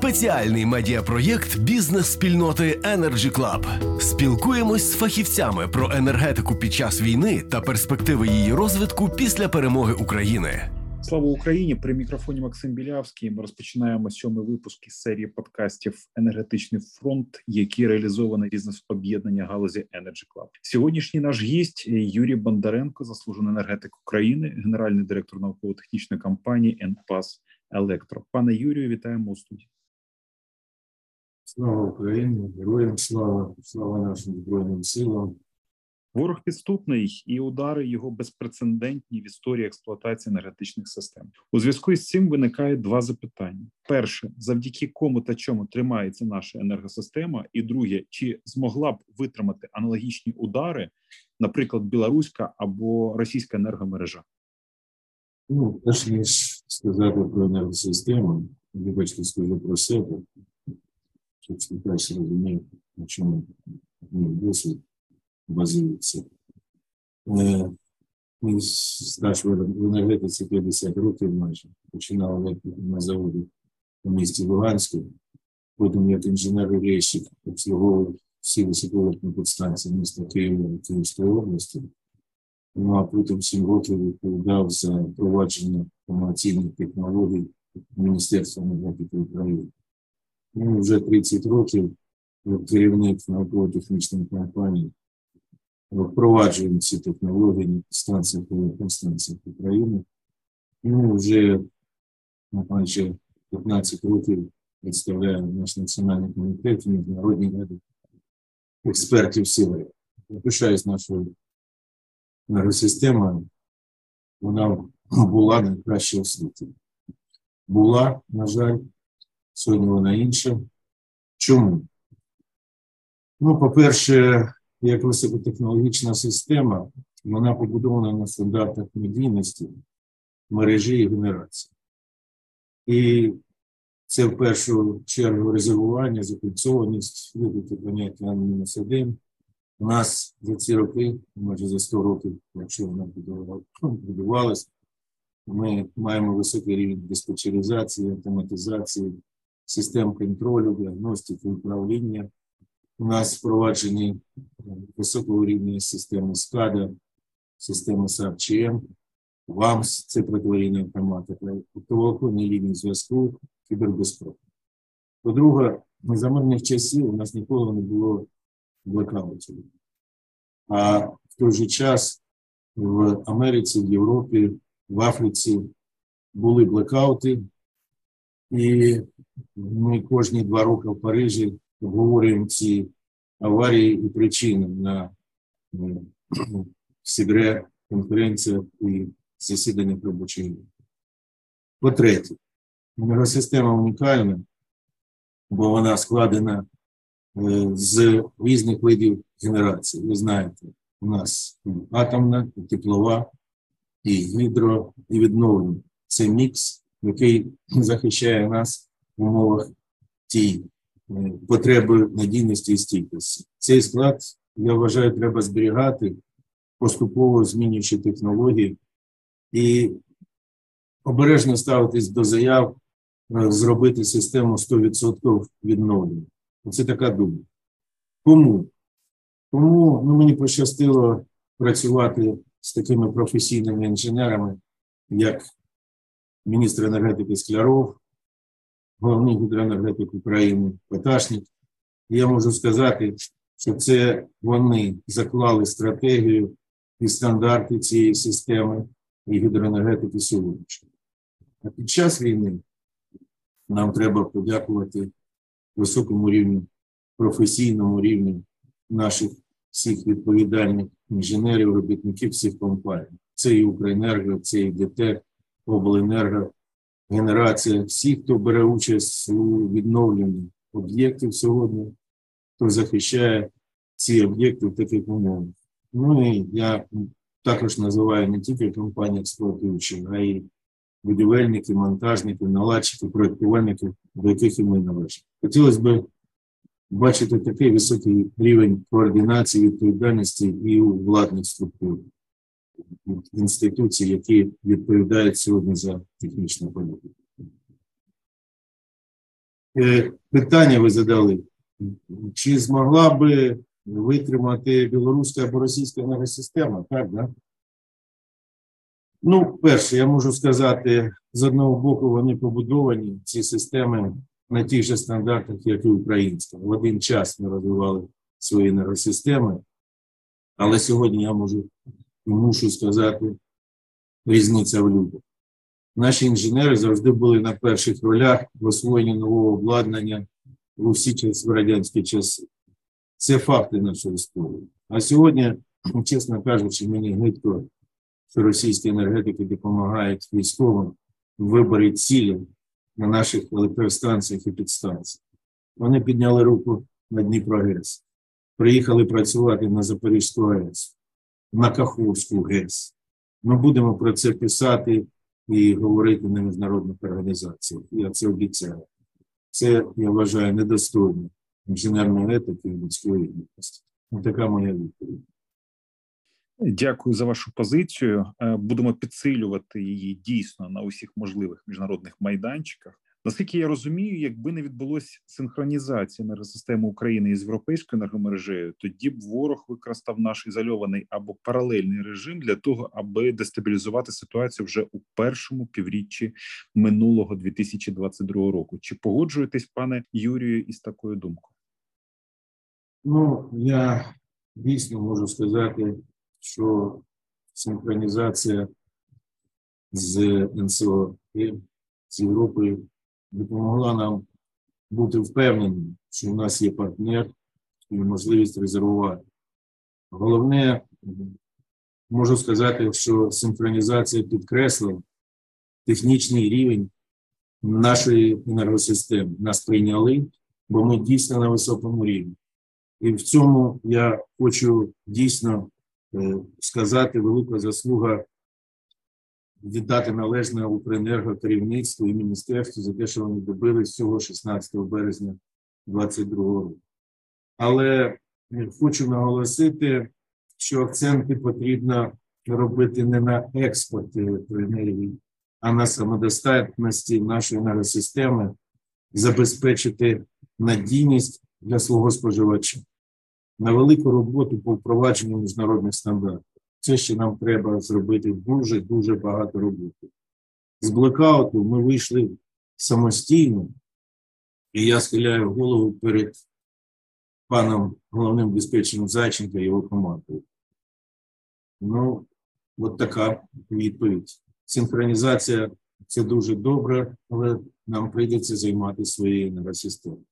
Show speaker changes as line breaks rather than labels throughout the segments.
Спеціальний медіапроєкт бізнес-спільноти Energy Club. Спілкуємось з фахівцями про енергетику під час війни та перспективи її розвитку після перемоги України.
Слава Україні! При мікрофоні Максим Білявський. Ми розпочинаємо сьомий випуск із серії подкастів Енергетичний фронт, які реалізоване бізнес об'єднання галузі Energy Club. Сьогоднішній наш гість Юрій Бондаренко, заслужений енергетик України, генеральний директор науково-технічної компанії «ЕНПАС Електро. Пане Юрію, вітаємо у студії.
Слава Україні, героям слава, слава нашим збройним силам.
Ворог підступний і удари його безпрецедентні в історії експлуатації енергетичних систем. У зв'язку з цим виникає два запитання: перше, завдяки кому та чому тримається наша енергосистема, і друге, чи змогла б витримати аналогічні удари, наприклад, білоруська або російська енергомережа?
Ну, перш ніж сказати про енергосистему, вибачте, скажу про себе, щоб слухач розумів, на чому мій досвід базується. Е, стаж в енергетиці 50 років майже. Починав на заводі у місті Луганську, потім як інженер-рейщик обслуговував всі високовольтні підстанції міста Києва і Київської області. Ну а потім 7 років відповідав за впровадження комерційних технологій Міністерства енергетики України. Ну, вже 30 років керівник науково-технічної компанії впроваджуємо ці технології на станціях і електростанціях України. Ну, вже майже 15 років представляє наш національний комітет в міжнародній раді експертів сили. Пишаюсь нашою енергосистемою. Вона була найкраща у світі. Була, на жаль, сьогодні вона інша. Чому? Ну, по-перше, як високотехнологічна система, вона побудована на стандартах медійності, мережі і генерації. І це в першу чергу резервування, закільцованість, любите поняття аміносидин. У нас за ці роки, майже за 100 років, якщо вона будувалася, ми маємо високий рівень диспетчеризації, автоматизації, систем контролю, діагностики, управління. У нас впроваджені високого рівня системи СКАДА, системи САПЧМ, ВАМС, це протворіння автоматика, оптоволоконні лінії зв'язку, кібербезпеки. По-друге, за мирних часів у нас ніколи не було блекаутів. А в той же час в Америці, в Європі, в Африці були блекаути, і ми кожні два роки в Парижі обговорюємо ці аварії і причини на Сігре конференціях і засіданнях робочих. По-третє, енергосистема унікальна, бо вона складена з різних видів генерації. Ви знаєте, у нас атомна, і теплова, і гідро, і відновлення. Це мікс, який захищає нас в умовах тієї потреби надійності і стійкості. Цей склад, я вважаю, треба зберігати, поступово змінюючи технології і обережно ставитись до заяв, зробити систему 100% відновлення. Це така думка. Кому? Тому ну, мені пощастило працювати з такими професійними інженерами, як міністр енергетики Скляров, головний гідроенергетик України Поташник. Я можу сказати, що це вони заклали стратегію і стандарти цієї системи і гідроенергетики сьогоднішньої. А під час війни нам треба подякувати високому рівню, професійному рівню наших всіх відповідальних інженерів, робітників всіх компаній. Це і Укренерго, це і ДТЕК, Обленерго, генерація, всі, хто бере участь у відновленні об'єктів сьогодні, хто захищає ці об'єкти в таких умовах. Ну і я також називаю не тільки компанії експлуатуючі, а й будівельники, монтажники, наладчики, проєктувальники, до яких і ми належимо. Хотілося б бачити такий високий рівень координації відповідальності і у владних структур інституцій, які відповідають сьогодні за технічну політику. е, питання ви задали, чи змогла би витримати білоруська або російська енергосистема, так, да? Ну, перше, я можу сказати, з одного боку, вони побудовані, ці системи на тих же стандартах, як і українська. В один час ми розвивали свої енергосистеми, але сьогодні я можу мушу сказати, різниця в людях. Наші інженери завжди були на перших ролях в освоєнні нового обладнання у всі часи, в радянські часи. Це факти нашої історії. А сьогодні, чесно кажучи, мені гидко, що російські енергетики допомагають військовим в виборі цілі на наших електростанціях і підстанціях. Вони підняли руку на Дніпро-ГЕС, приїхали працювати на Запорізьку АЕС, на Каховську ГЕС. Ми будемо про це писати і говорити на міжнародних організаціях. Я це обіцяю. Це, я вважаю, недостойно інженерної етики і людської гідності. Така моя відповідь.
Дякую за вашу позицію. Е, будемо підсилювати її дійсно на усіх можливих міжнародних майданчиках. Наскільки я розумію, якби не відбулося синхронізації енергосистеми України із європейською енергомережею, тоді б ворог використав наш ізольований або паралельний режим для того, аби дестабілізувати ситуацію вже у першому півріччі минулого 2022 року. Чи погоджуєтесь, пане Юрію, із такою думкою?
Ну я дійсно можу сказати, що синхронізація з НСО з Європою допомогла нам бути впевненим, що в нас є партнер і можливість резервувати. Головне, можу сказати, що синхронізація підкреслила технічний рівень нашої енергосистеми. Нас прийняли, бо ми дійсно на високому рівні. І в цьому я хочу дійсно е, сказати велика заслуга віддати належне Укренерго керівництву і міністерству за те, що вони добились цього 16 березня 2022 року. Але хочу наголосити, що акценти потрібно робити не на експорті електроенергії, а на самодостатності нашої енергосистеми, забезпечити надійність для свого споживача, на велику роботу по впровадженню міжнародних стандартів. Це ще нам треба зробити дуже-дуже багато роботи. З блокауту ми вийшли самостійно, і я схиляю голову перед паном головним диспетчером Зайченка і його командою. Ну, от така відповідь. Синхронізація це дуже добре, але нам прийдеться займатися своєю енергосистемою.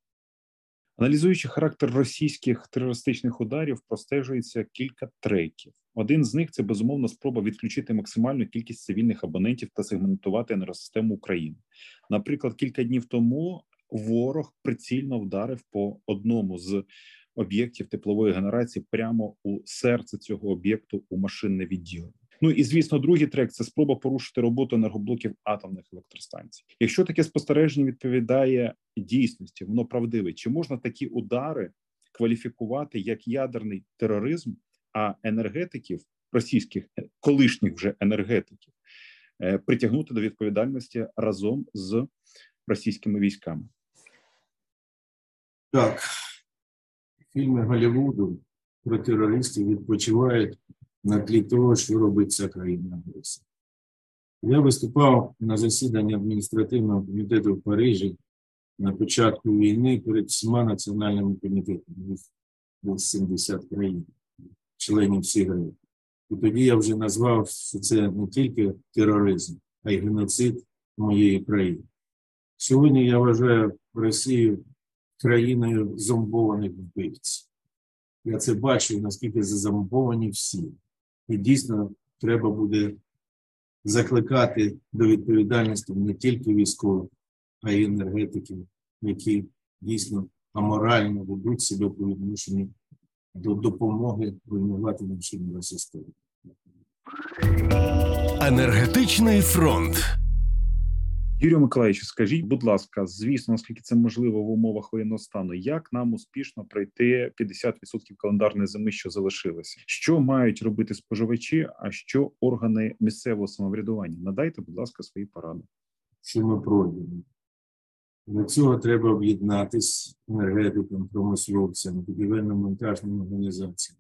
Аналізуючи характер російських терористичних ударів, простежується кілька треків. Один з них це безумовно спроба відключити максимальну кількість цивільних абонентів та сегментувати енергосистему України. Наприклад, кілька днів тому ворог прицільно вдарив по одному з об'єктів теплової генерації прямо у серце цього об'єкту у машинне відділення. Ну і звісно, другий трек це спроба порушити роботу енергоблоків атомних електростанцій. Якщо таке спостереження відповідає дійсності, воно правдиве. Чи можна такі удари кваліфікувати як ядерний тероризм? А енергетиків російських колишніх вже енергетиків е, притягнути до відповідальності разом з російськими військами?
Так, фільми Голлівуду про терористів відпочивають на тлі того, що робить ця країна агресія. Я виступав на засіданні адміністративного комітету в Парижі на початку війни перед всіма національними комітетами. Їх 70 країн, членів СІГРЕ. І тоді я вже назвав, що це не тільки тероризм, а й геноцид моєї країни. Сьогодні я вважаю Росію країною зомбованих вбивців. Я це бачу, наскільки зазомбовані всі. І дійсно треба буде закликати до відповідальності не тільки військових, а й енергетиків, які дійсно аморально ведуть себе по відношенню до допомоги руйнувати нашу систему.
Енергетичний фронт.
Юрію Миколаївичу, скажіть, будь ласка, звісно, наскільки це можливо в умовах воєнного стану, як нам успішно пройти 50% календарної зими, що залишилося? Що мають робити споживачі? А що органи місцевого самоврядування? Надайте, будь ласка, свої поради.
Що ми пройдемо? Для цього треба об'єднатися енергетикам, промисловцям, будівельно-монтажним організаціям.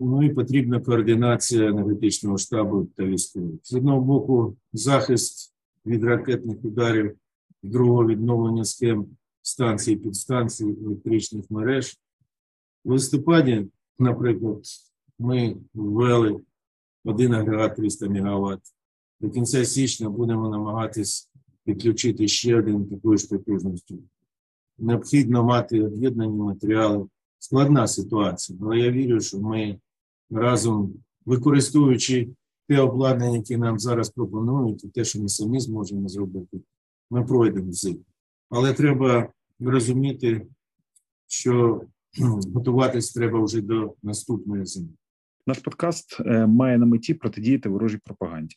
Ну і потрібна координація енергетичного штабу та військових. З одного боку, захист від ракетних ударів, з другого відновлення схем станцій, підстанцій, електричних мереж. В листопаді, наприклад, ми ввели один агрегат 300 МВт. До кінця січня будемо намагатись підключити ще один такою ж потужністю. Необхідно мати об'єднані матеріали. Складна ситуація, але я вірю, що ми разом використовуючи те обладнання, яке нам зараз пропонують, і те, що ми самі зможемо зробити, ми пройдемо зиму. Але треба розуміти, що готуватись треба вже до наступної зими.
Наш подкаст е, має на меті протидіяти ворожій пропаганді.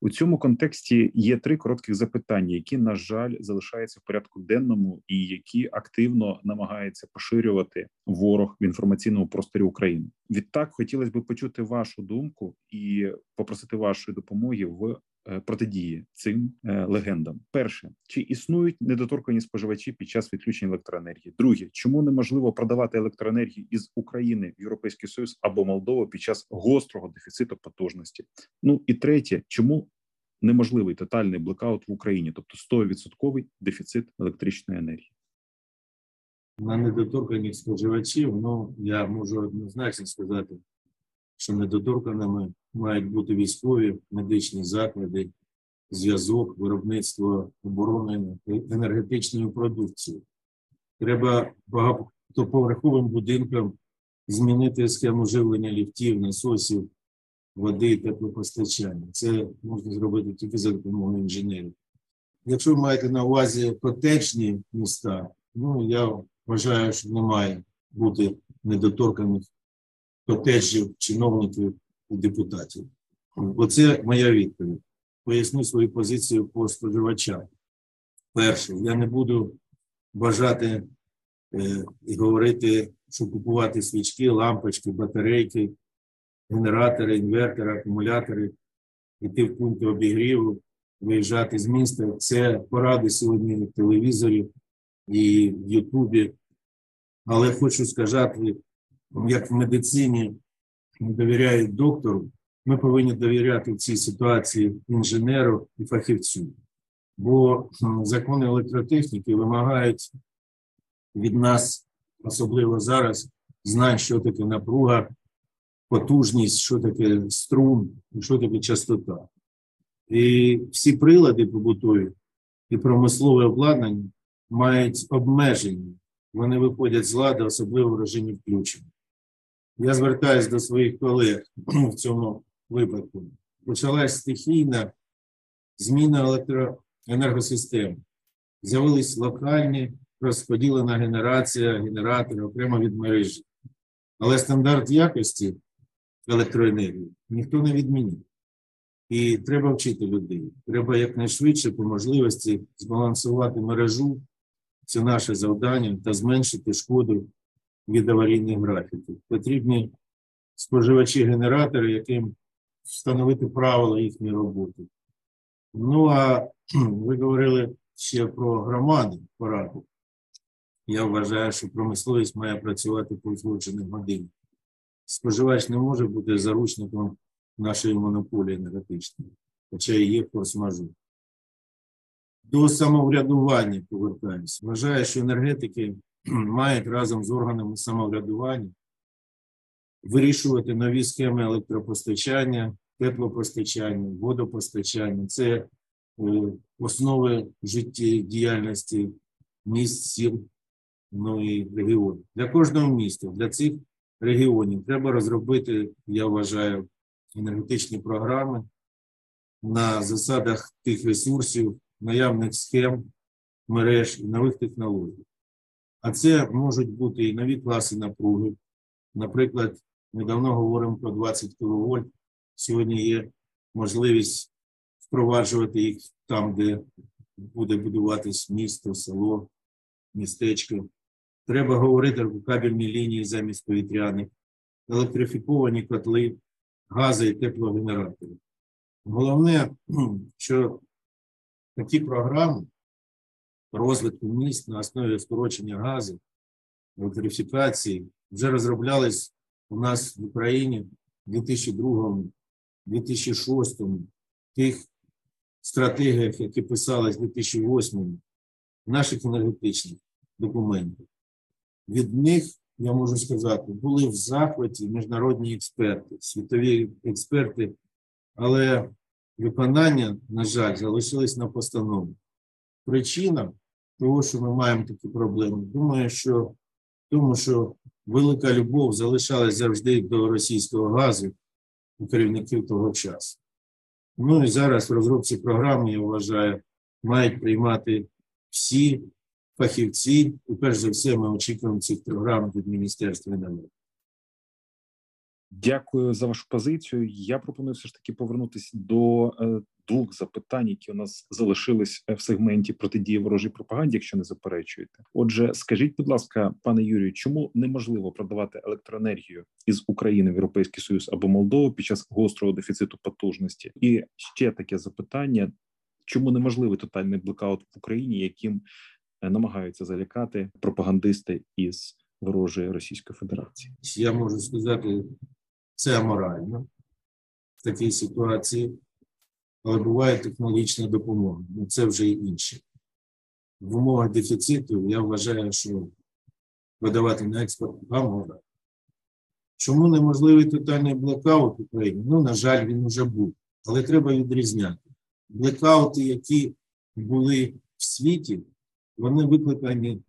У цьому контексті є три коротких запитання, які, на жаль, залишаються в порядку денному і які активно намагається поширювати ворог в інформаційному просторі України. Відтак хотілося б почути вашу думку і попросити вашої допомоги в протидії цим е, легендам. Перше, чи існують недоторкані споживачі під час відключення електроенергії? Друге, чому неможливо продавати електроенергію із України в Європейський Союз або Молдову під час гострого дефіциту потужності? Ну і третє, чому неможливий тотальний блекаут в Україні, тобто 100% дефіцит електричної енергії?
На недоторканих споживачів, ну я можу однозначно сказати, що недоторканими мають бути військові медичні заклади, зв'язок, виробництво оборонної енергетичної продукції. Треба багатоповерховим будинкам змінити схему живлення ліфтів, насосів, води теплопостачання. Це можна зробити тільки за допомогою інженерів. Якщо ви маєте на увазі котечні міста, ну я вважаю, що не має бути недоторканих котеджів, чиновників і депутатів. Оце моя відповідь. Поясню свою позицію по споживачам. Перше, я не буду бажати е, говорити, що купувати свічки, лампочки, батарейки, генератори, інвертори, акумулятори, йти в пункти обігріву, виїжджати з міста. Це поради сьогодні в телевізорі і в Ютубі. Але хочу сказати, як в медицині довіряють доктору, ми повинні довіряти в цій ситуації інженеру і фахівцю. Бо закони електротехніки вимагають від нас, особливо зараз, знань, що таке напруга, потужність, що таке струм, що таке частота. І всі прилади побутові і промислове обладнання мають обмеження. Вони виходять з ладу, особливо в режимі включення. Я звертаюся до своїх колег в цьому випадку. Почалась стихійна зміна електроенергосистеми. З'явились локальні розподілена генерація, генератори окремо від мережі. Але стандарт якості електроенергії ніхто не відмінив. І треба вчити людей. Треба якнайшвидше по можливості збалансувати мережу. Це наше завдання та зменшити шкоду від аварійних графіків. Потрібні споживачі-генератори, яким встановити правила їхньої роботи. Ну, а ви говорили ще про громади пораду. Я вважаю, що промисловість має працювати по узгоджених годинах. Споживач не може бути заручником нашої монополії енергетичної, хоча і є форс-мажор. До самоврядування повертаюся. Вважаю, що енергетики мають разом з органами самоврядування вирішувати нові схеми електропостачання, теплопостачання, водопостачання. Це е, основи життєдіяльності міст, сіл, ну і регіонів. Для кожного міста, для цих регіонів треба розробити, я вважаю, енергетичні програми на засадах тих ресурсів, наявних схем, мереж і нових технологій. А це можуть бути і нові класи напруги. Наприклад, ми давно говоримо про 20 кВт. Сьогодні є можливість впроваджувати їх там, де буде будуватись місто, село, містечко. Треба говорити про кабельні лінії замість повітряних, електрифіковані котли, гази і теплогенератори. Головне, що такі програми розвитку міст на основі скорочення газу, електрифікації вже розроблялись у нас в Україні в 2002-2006 тих стратегіях, які писались в 2008 наших енергетичних документів. Від них, я можу сказати, були в захваті міжнародні експерти, світові експерти, але виконання, на жаль, залишилось на постанові. Причина того, що ми маємо такі проблеми, думаю, що тому, що велика любов залишалась завжди до російського газу у керівників того часу. Ну і зараз в розробці програми, я вважаю, мають приймати всі фахівці, і перш за все, ми очікуємо цих програм від Міністерства енергетики.
Дякую за вашу позицію. Я пропоную все ж таки повернутися до е, двох запитань, які у нас залишились в сегменті протидії ворожій пропаганді, якщо не заперечуєте. Отже, скажіть, будь ласка, пане Юрію, чому неможливо продавати електроенергію із України в Європейський Союз або Молдову під час гострого дефіциту потужності? І ще таке запитання: чому неможливий тотальний блокаут в Україні, яким е, намагаються залякати пропагандисти із ворожої Російської Федерації?
Я можу сказати, це аморально в такій ситуації але буває технологічна допомога. Ну це вже інше. В умовах дефіциту я вважаю, що видавати на експорт можна. Чому неможливий тотальний блекаут в Україні? Ну, на жаль, він вже був. Але треба відрізняти. Блекаути, які були в світі, вони викликані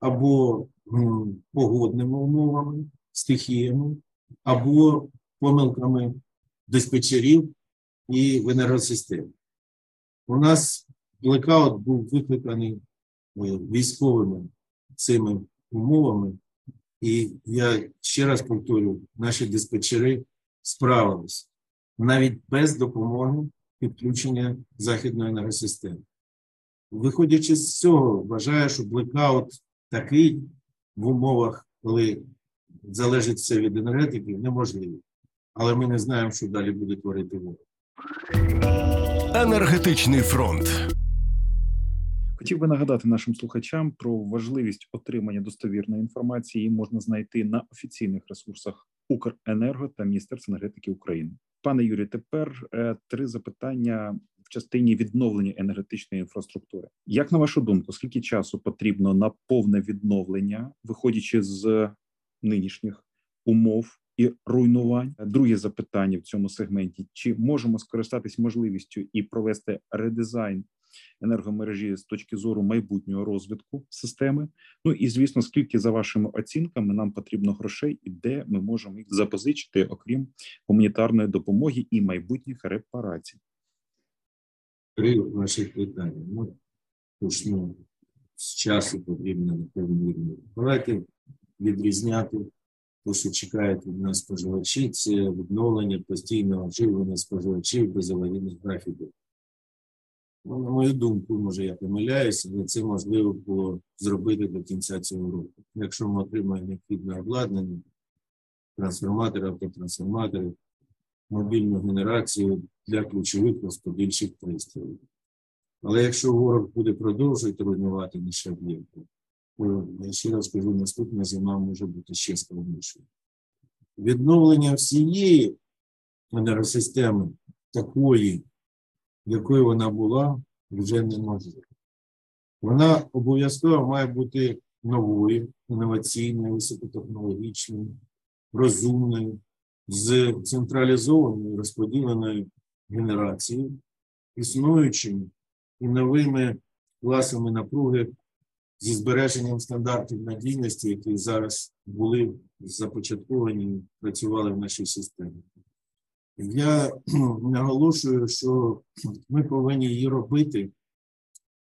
або погодними умовами, стихіями, або помилками диспетчерів і в енергосистемі. У нас блекаут був викликаний військовими цими умовами, і я ще раз повторю, наші диспетчери справилися навіть без допомоги підключення західної енергосистеми. Виходячи з цього, вважаю, що блекаут такий в умовах, коли залежить все від енергетики, неможливий. Але ми не знаємо, що далі буде творити ворог.
Енергетичний фронт.
Хотів би нагадати нашим слухачам про важливість отримання достовірної інформації. Її можна знайти на офіційних ресурсах Укренерго та Міністерства енергетики України. Пане Юрію, тепер е, три запитання в частині відновлення енергетичної інфраструктури. Як на вашу думку, скільки часу потрібно на повне відновлення, виходячи з нинішніх умов і руйнувань. Друге запитання в цьому сегменті: чи можемо скористатись можливістю і провести редизайн енергомережі з точки зору майбутнього розвитку системи? Ну і звісно, скільки за вашими оцінками нам потрібно грошей, і де ми можемо їх запозичити, окрім гуманітарної допомоги і майбутніх репарацій?
Три ваших питання. Ну, почну з часу потрібно на рівні. Давайте відрізняти те, що чекають від нас споживачі, це відновлення постійного живлення споживачів без аварійних графіків. Ну, на мою думку, може я помиляюся, але це можливо було зробити до кінця цього року. Якщо ми отримаємо необхідне обладнання, трансформатори, автотрансформатори, мобільну генерацію для ключових розподільчих пристроїв. Але якщо ворог буде продовжувати руйнувати наші об'єкти, я ще раз кажу, наступна зима може бути ще складнішою. Відновлення всієї енергосистеми такої, якою вона була, вже неможливо. Вона обов'язково має бути новою, інноваційною, високотехнологічною, розумною, з централізованою розподіленою генерацією, існуючими і новими класами напруги зі збереженням стандартів надійності, які зараз були започатковані працювали в нашій системі. Я наголошую, що ми повинні її робити,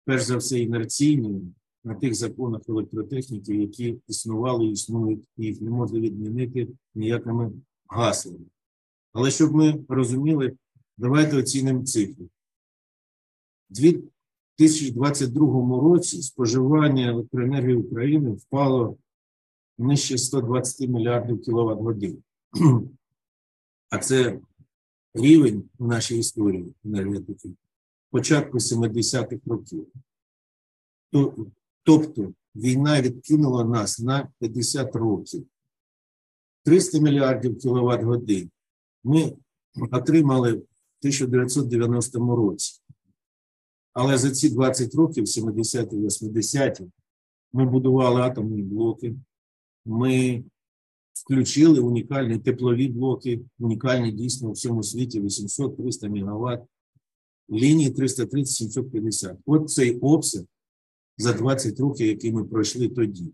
перш за все, інерційною на тих законах електротехніки, які існували існують, і їх не можна відмінити ніякими гаслами. Але щоб ми розуміли, давайте оцінимо цифри. 2022 році споживання електроенергії України впало нижче 120 мільярдів кіловат годин. А це рівень в нашій історії енергетики початку 70-х років. Тобто війна відкинула нас на 50 років. 300 мільярдів кіловат годин ми отримали в 1990 році. Але за ці 20 років, 70-ті, 80-ті, ми будували атомні блоки, ми включили унікальні теплові блоки, унікальні дійсно у всьому світі 800-300 МВт, лінії 330-750. От цей обсяг за 20 років, який ми пройшли тоді.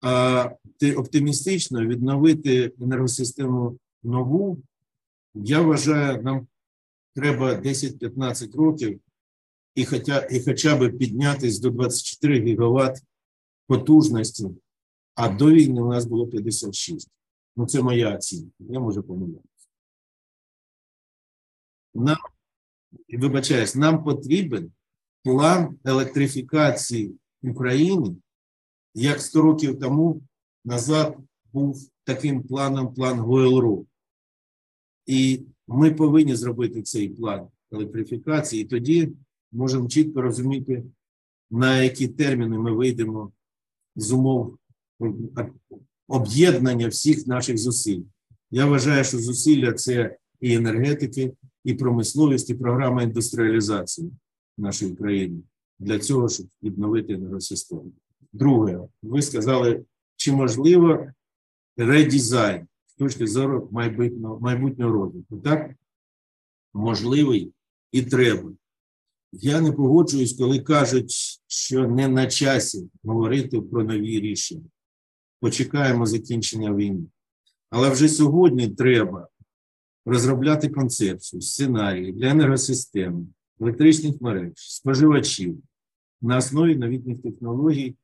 А оптимістично відновити енергосистему нову, я вважаю, нам треба 10-15 років і хоча, і хоча б піднятися до 24 гігават потужності, а до війни у нас було 56. Ну, це моя оцінка, я можу помилятися. Нам, вибачаюсь, нам потрібен план електрифікації України, як 100 років тому назад був таким планом план Гойлру. І ми повинні зробити цей план електрифікації, і тоді можемо чітко розуміти, на які терміни ми вийдемо з умов об'єднання всіх наших зусиль. Я вважаю, що зусилля це і енергетики, і промисловість, і програма індустріалізації нашої країни для цього, щоб відновити енергосистему. Друге, ви сказали, чи можливо редизайн з точки зору майбутнього майбутнього розвитку. Так, можливий і треба. Я не погоджуюсь, коли кажуть, що не на часі говорити про нові рішення. Почекаємо закінчення війни. Але вже сьогодні треба розробляти концепцію, сценарії для енергосистеми, електричних мереж, споживачів на основі новітніх технологій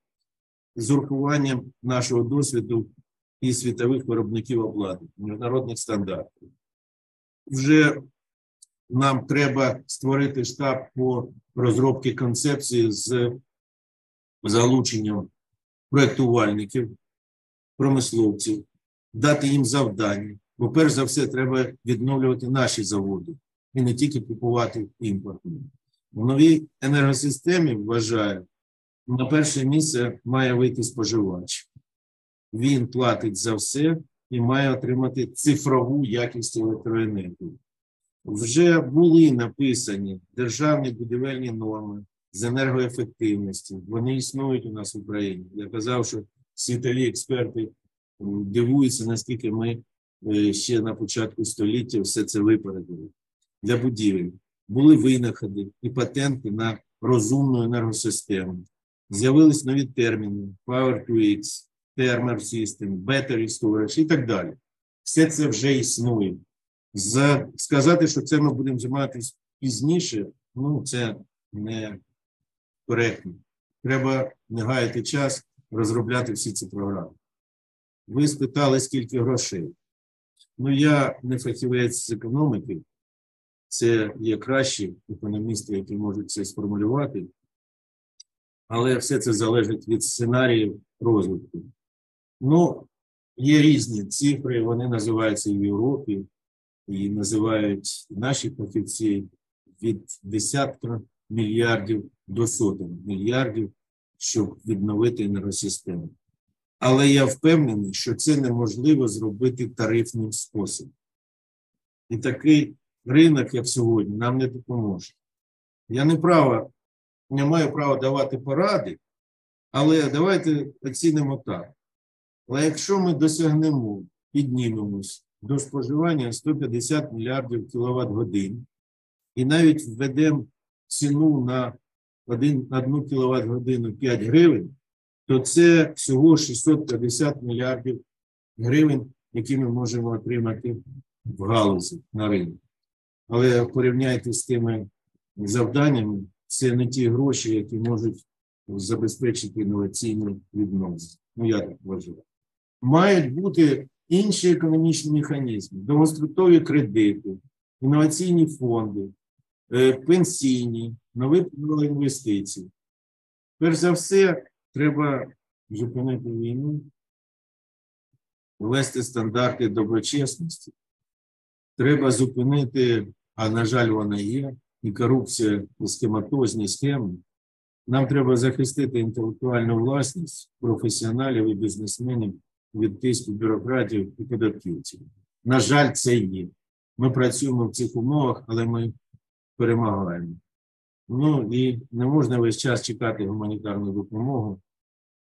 з урахуванням нашого досвіду і світових виробників обладнання, міжнародних стандартів. Вже нам треба створити штаб по розробці концепції з залученням проєктувальників, промисловців, дати їм завдання. Бо, перш за все, треба відновлювати наші заводи і не тільки купувати імпортні. В новій енергосистемі вважаю, на перше місце має вийти споживач. Він платить за все і має отримати цифрову якість електроенергії. Вже були написані державні будівельні норми з енергоефективності. Вони існують у нас в Україні. Я казав, що світові експерти дивуються, наскільки ми е, ще на початку століття все це випередили для будівель. Були винаходи і патенти на розумну енергосистему. З'явились нові терміни: Power to X, Thermal System, Battery Storage і так далі. Все це вже існує. За, сказати, що це ми будемо займатися пізніше, ну це не коректно. Треба не гаяти час розробляти всі ці програми. Ви спитали, скільки грошей. Ну, я не фахівець з економіки, це є кращі економісти, які можуть це сформулювати, але все це залежить від сценаріїв розвитку. Ну, є різні цифри, вони називаються в Європі, і називають наші фахівці від десятка мільярдів до сотень мільярдів, щоб відновити енергосистему. Але я впевнений, що це неможливо зробити тарифним способом. І такий ринок, як сьогодні, нам не допоможе. Я не право, не маю права давати поради, але давайте оцінимо так. Але якщо ми досягнемо, піднімемось до споживання 150 мільярдів кіловат годин і навіть введемо ціну на 1 кВт годину 5 гривень, то це всього 650 мільярдів гривень, які ми можемо отримати в галузі на ринку. Але порівняйте з тими завданнями, це не ті гроші, які можуть забезпечити інноваційні відносини. Ну, я так вважаю. Мають бути інші економічні механізми, довгострокові кредити, інноваційні фонди, е, пенсійні, нові інвестиції. Перш за все, треба зупинити війну, ввести стандарти доброчесності. Треба зупинити, а на жаль, вона є, і корупція, і схематозні схеми. Нам треба захистити інтелектуальну власність професіоналів і бізнесменів від тиску бюрократів і податківців. На жаль, це є. Ми працюємо в цих умовах, але ми перемагаємо. Ну і не можна весь час чекати гуманітарну допомогу,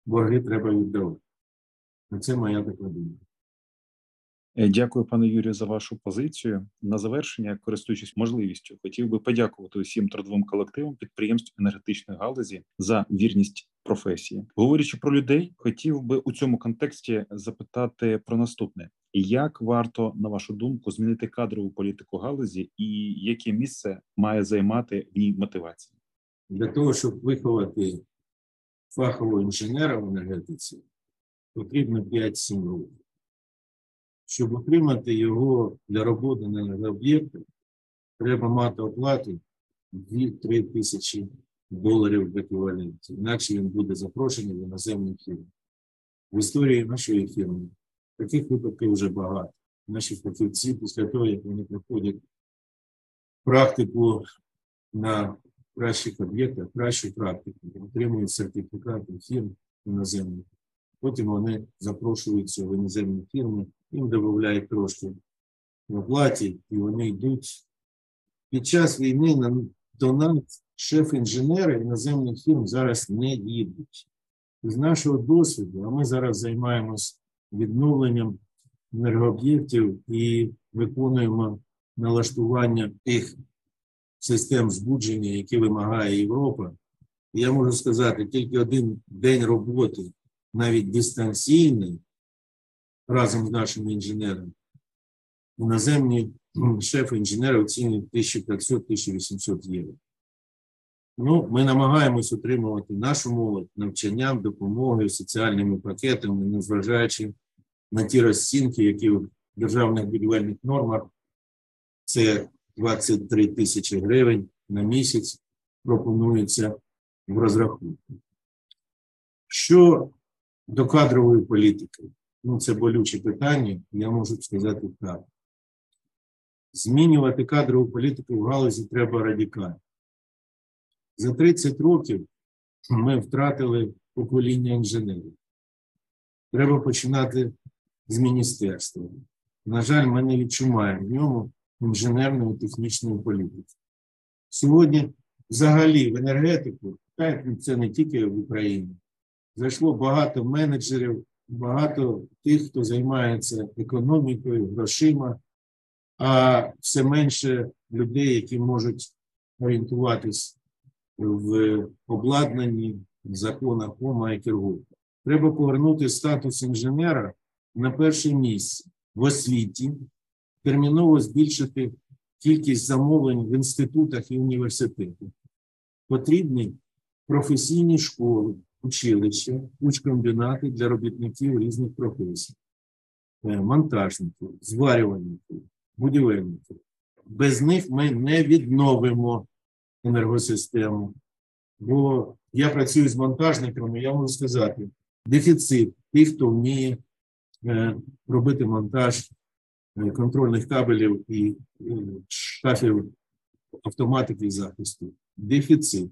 борги треба віддавати. Це моя така думка.
Е, дякую, пане Юрію, за вашу позицію. На завершення, користуючись можливістю, хотів би подякувати усім трудовим колективам підприємств енергетичної галузі за вірність професії. Говорячи про людей, хотів би у цьому контексті запитати про наступне: як варто, на вашу думку, змінити кадрову політику галузі, і яке місце має займати в ній мотивація?
Для того щоб виховати фахового інженера в енергетиці, потрібно 5-7 років щоб отримати його для роботи на енергооб'єкти, треба мати оплату 2-3 тисячі доларів в еквіваленті. Інакше він буде запрошений в іноземні фірми. В історії нашої фірми таких випадків вже багато. Наші фахівці, після того, як вони проходять практику на кращих об'єктах, кращу практику, отримують сертифікати фірм іноземних. Потім вони запрошуються в іноземні фірми їм додають трошки в оплаті, і вони йдуть. Під час війни на, до нас шеф-інженери іноземних фірм зараз не їдуть. З нашого досвіду, а ми зараз займаємось відновленням енергооб'єктів і виконуємо налаштування тих систем збудження, які вимагає Європа. я можу сказати, тільки один день роботи, навіть дистанційний, разом з нашими інженерами. Іноземні шефи інженери оцінюють 1500-1800 євро. Ну, Ми намагаємось отримувати нашу молодь навчанням, допомогою, соціальними пакетами, незважаючи на ті розцінки, які в державних будівельних нормах це 23 тисячі гривень на місяць пропонується в розрахунку. Що до кадрової політики, ну це болюче питання, я можу сказати так. Змінювати кадрову політику в галузі треба радикально. За 30 років ми втратили покоління інженерів. Треба починати з міністерства. На жаль, ми не відчуваємо в ньому інженерної технічної політики. Сьогодні, взагалі, в енергетику, це не тільки в Україні, зайшло багато менеджерів, багато тих, хто займається економікою, грошима, а все менше людей, які можуть орієнтуватись в обладнанні, в законах ОМА і Кіргу. Треба повернути статус інженера на перше місце в освіті, терміново збільшити кількість замовлень в інститутах і університетах. Потрібні професійні школи, училища, учкомбінати для робітників різних професій, е, монтажників, зварювальників, будівельників. Без них ми не відновимо енергосистему. Бо я працюю з монтажниками, я можу сказати, дефіцит тих, хто вміє е, робити монтаж е, контрольних кабелів і шкафів автоматики захисту. Дефіцит.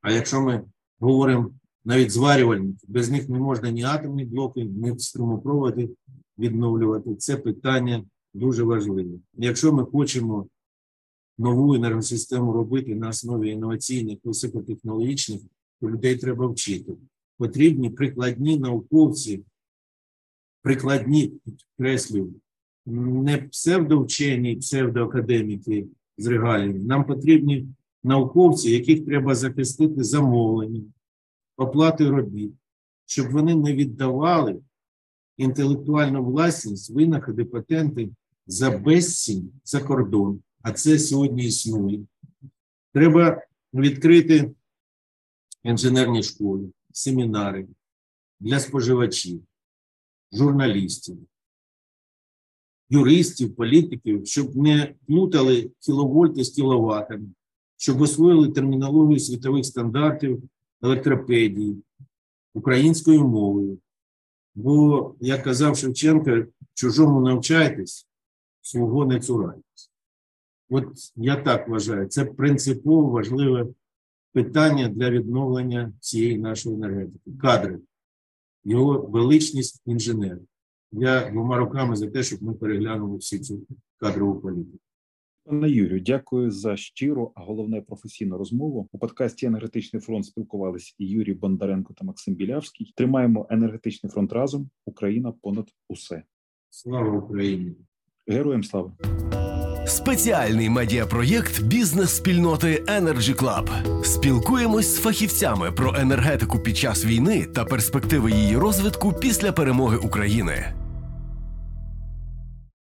А якщо ми говоримо навіть зварювальники, без них не можна ні атомні блоки, ні струмопроводи відновлювати. Це питання дуже важливе. Якщо ми хочемо нову енергосистему робити на основі інноваційних, високотехнологічних, то людей треба вчити. Потрібні прикладні науковці, прикладні підкреслюю, не псевдовчені, псевдоакадеміки з регаліями. Нам потрібні науковці, яких треба захистити замовленням, оплати робіт, щоб вони не віддавали інтелектуальну власність, винаходи, патенти за безцінь за кордон. А це сьогодні існує. Треба відкрити інженерні школи, семінари для споживачів, журналістів, юристів, політиків, щоб не плутали кіловольти з кіловатами, щоб освоїли термінологію світових стандартів електропедії українською мовою. Бо, як казав Шевченко, чужому навчайтесь, свого не цурайтесь. От я так вважаю, це принципово важливе питання для відновлення цієї нашої енергетики. Кадри, його величність інженер. Я двома руками за те, щоб ми переглянули всі цю кадрову політику.
Пане Юрію, дякую за щиру, а головне професійну розмову. У подкасті Енергетичний фронт спілкувалися і Юрій Бондаренко та Максим Білявський. Тримаємо енергетичний фронт разом. Україна понад усе.
Слава Україні!
Героям слава!
Спеціальний медіапроєкт бізнес-спільноти Energy Club. Спілкуємось з фахівцями про енергетику під час війни та перспективи її розвитку після перемоги України.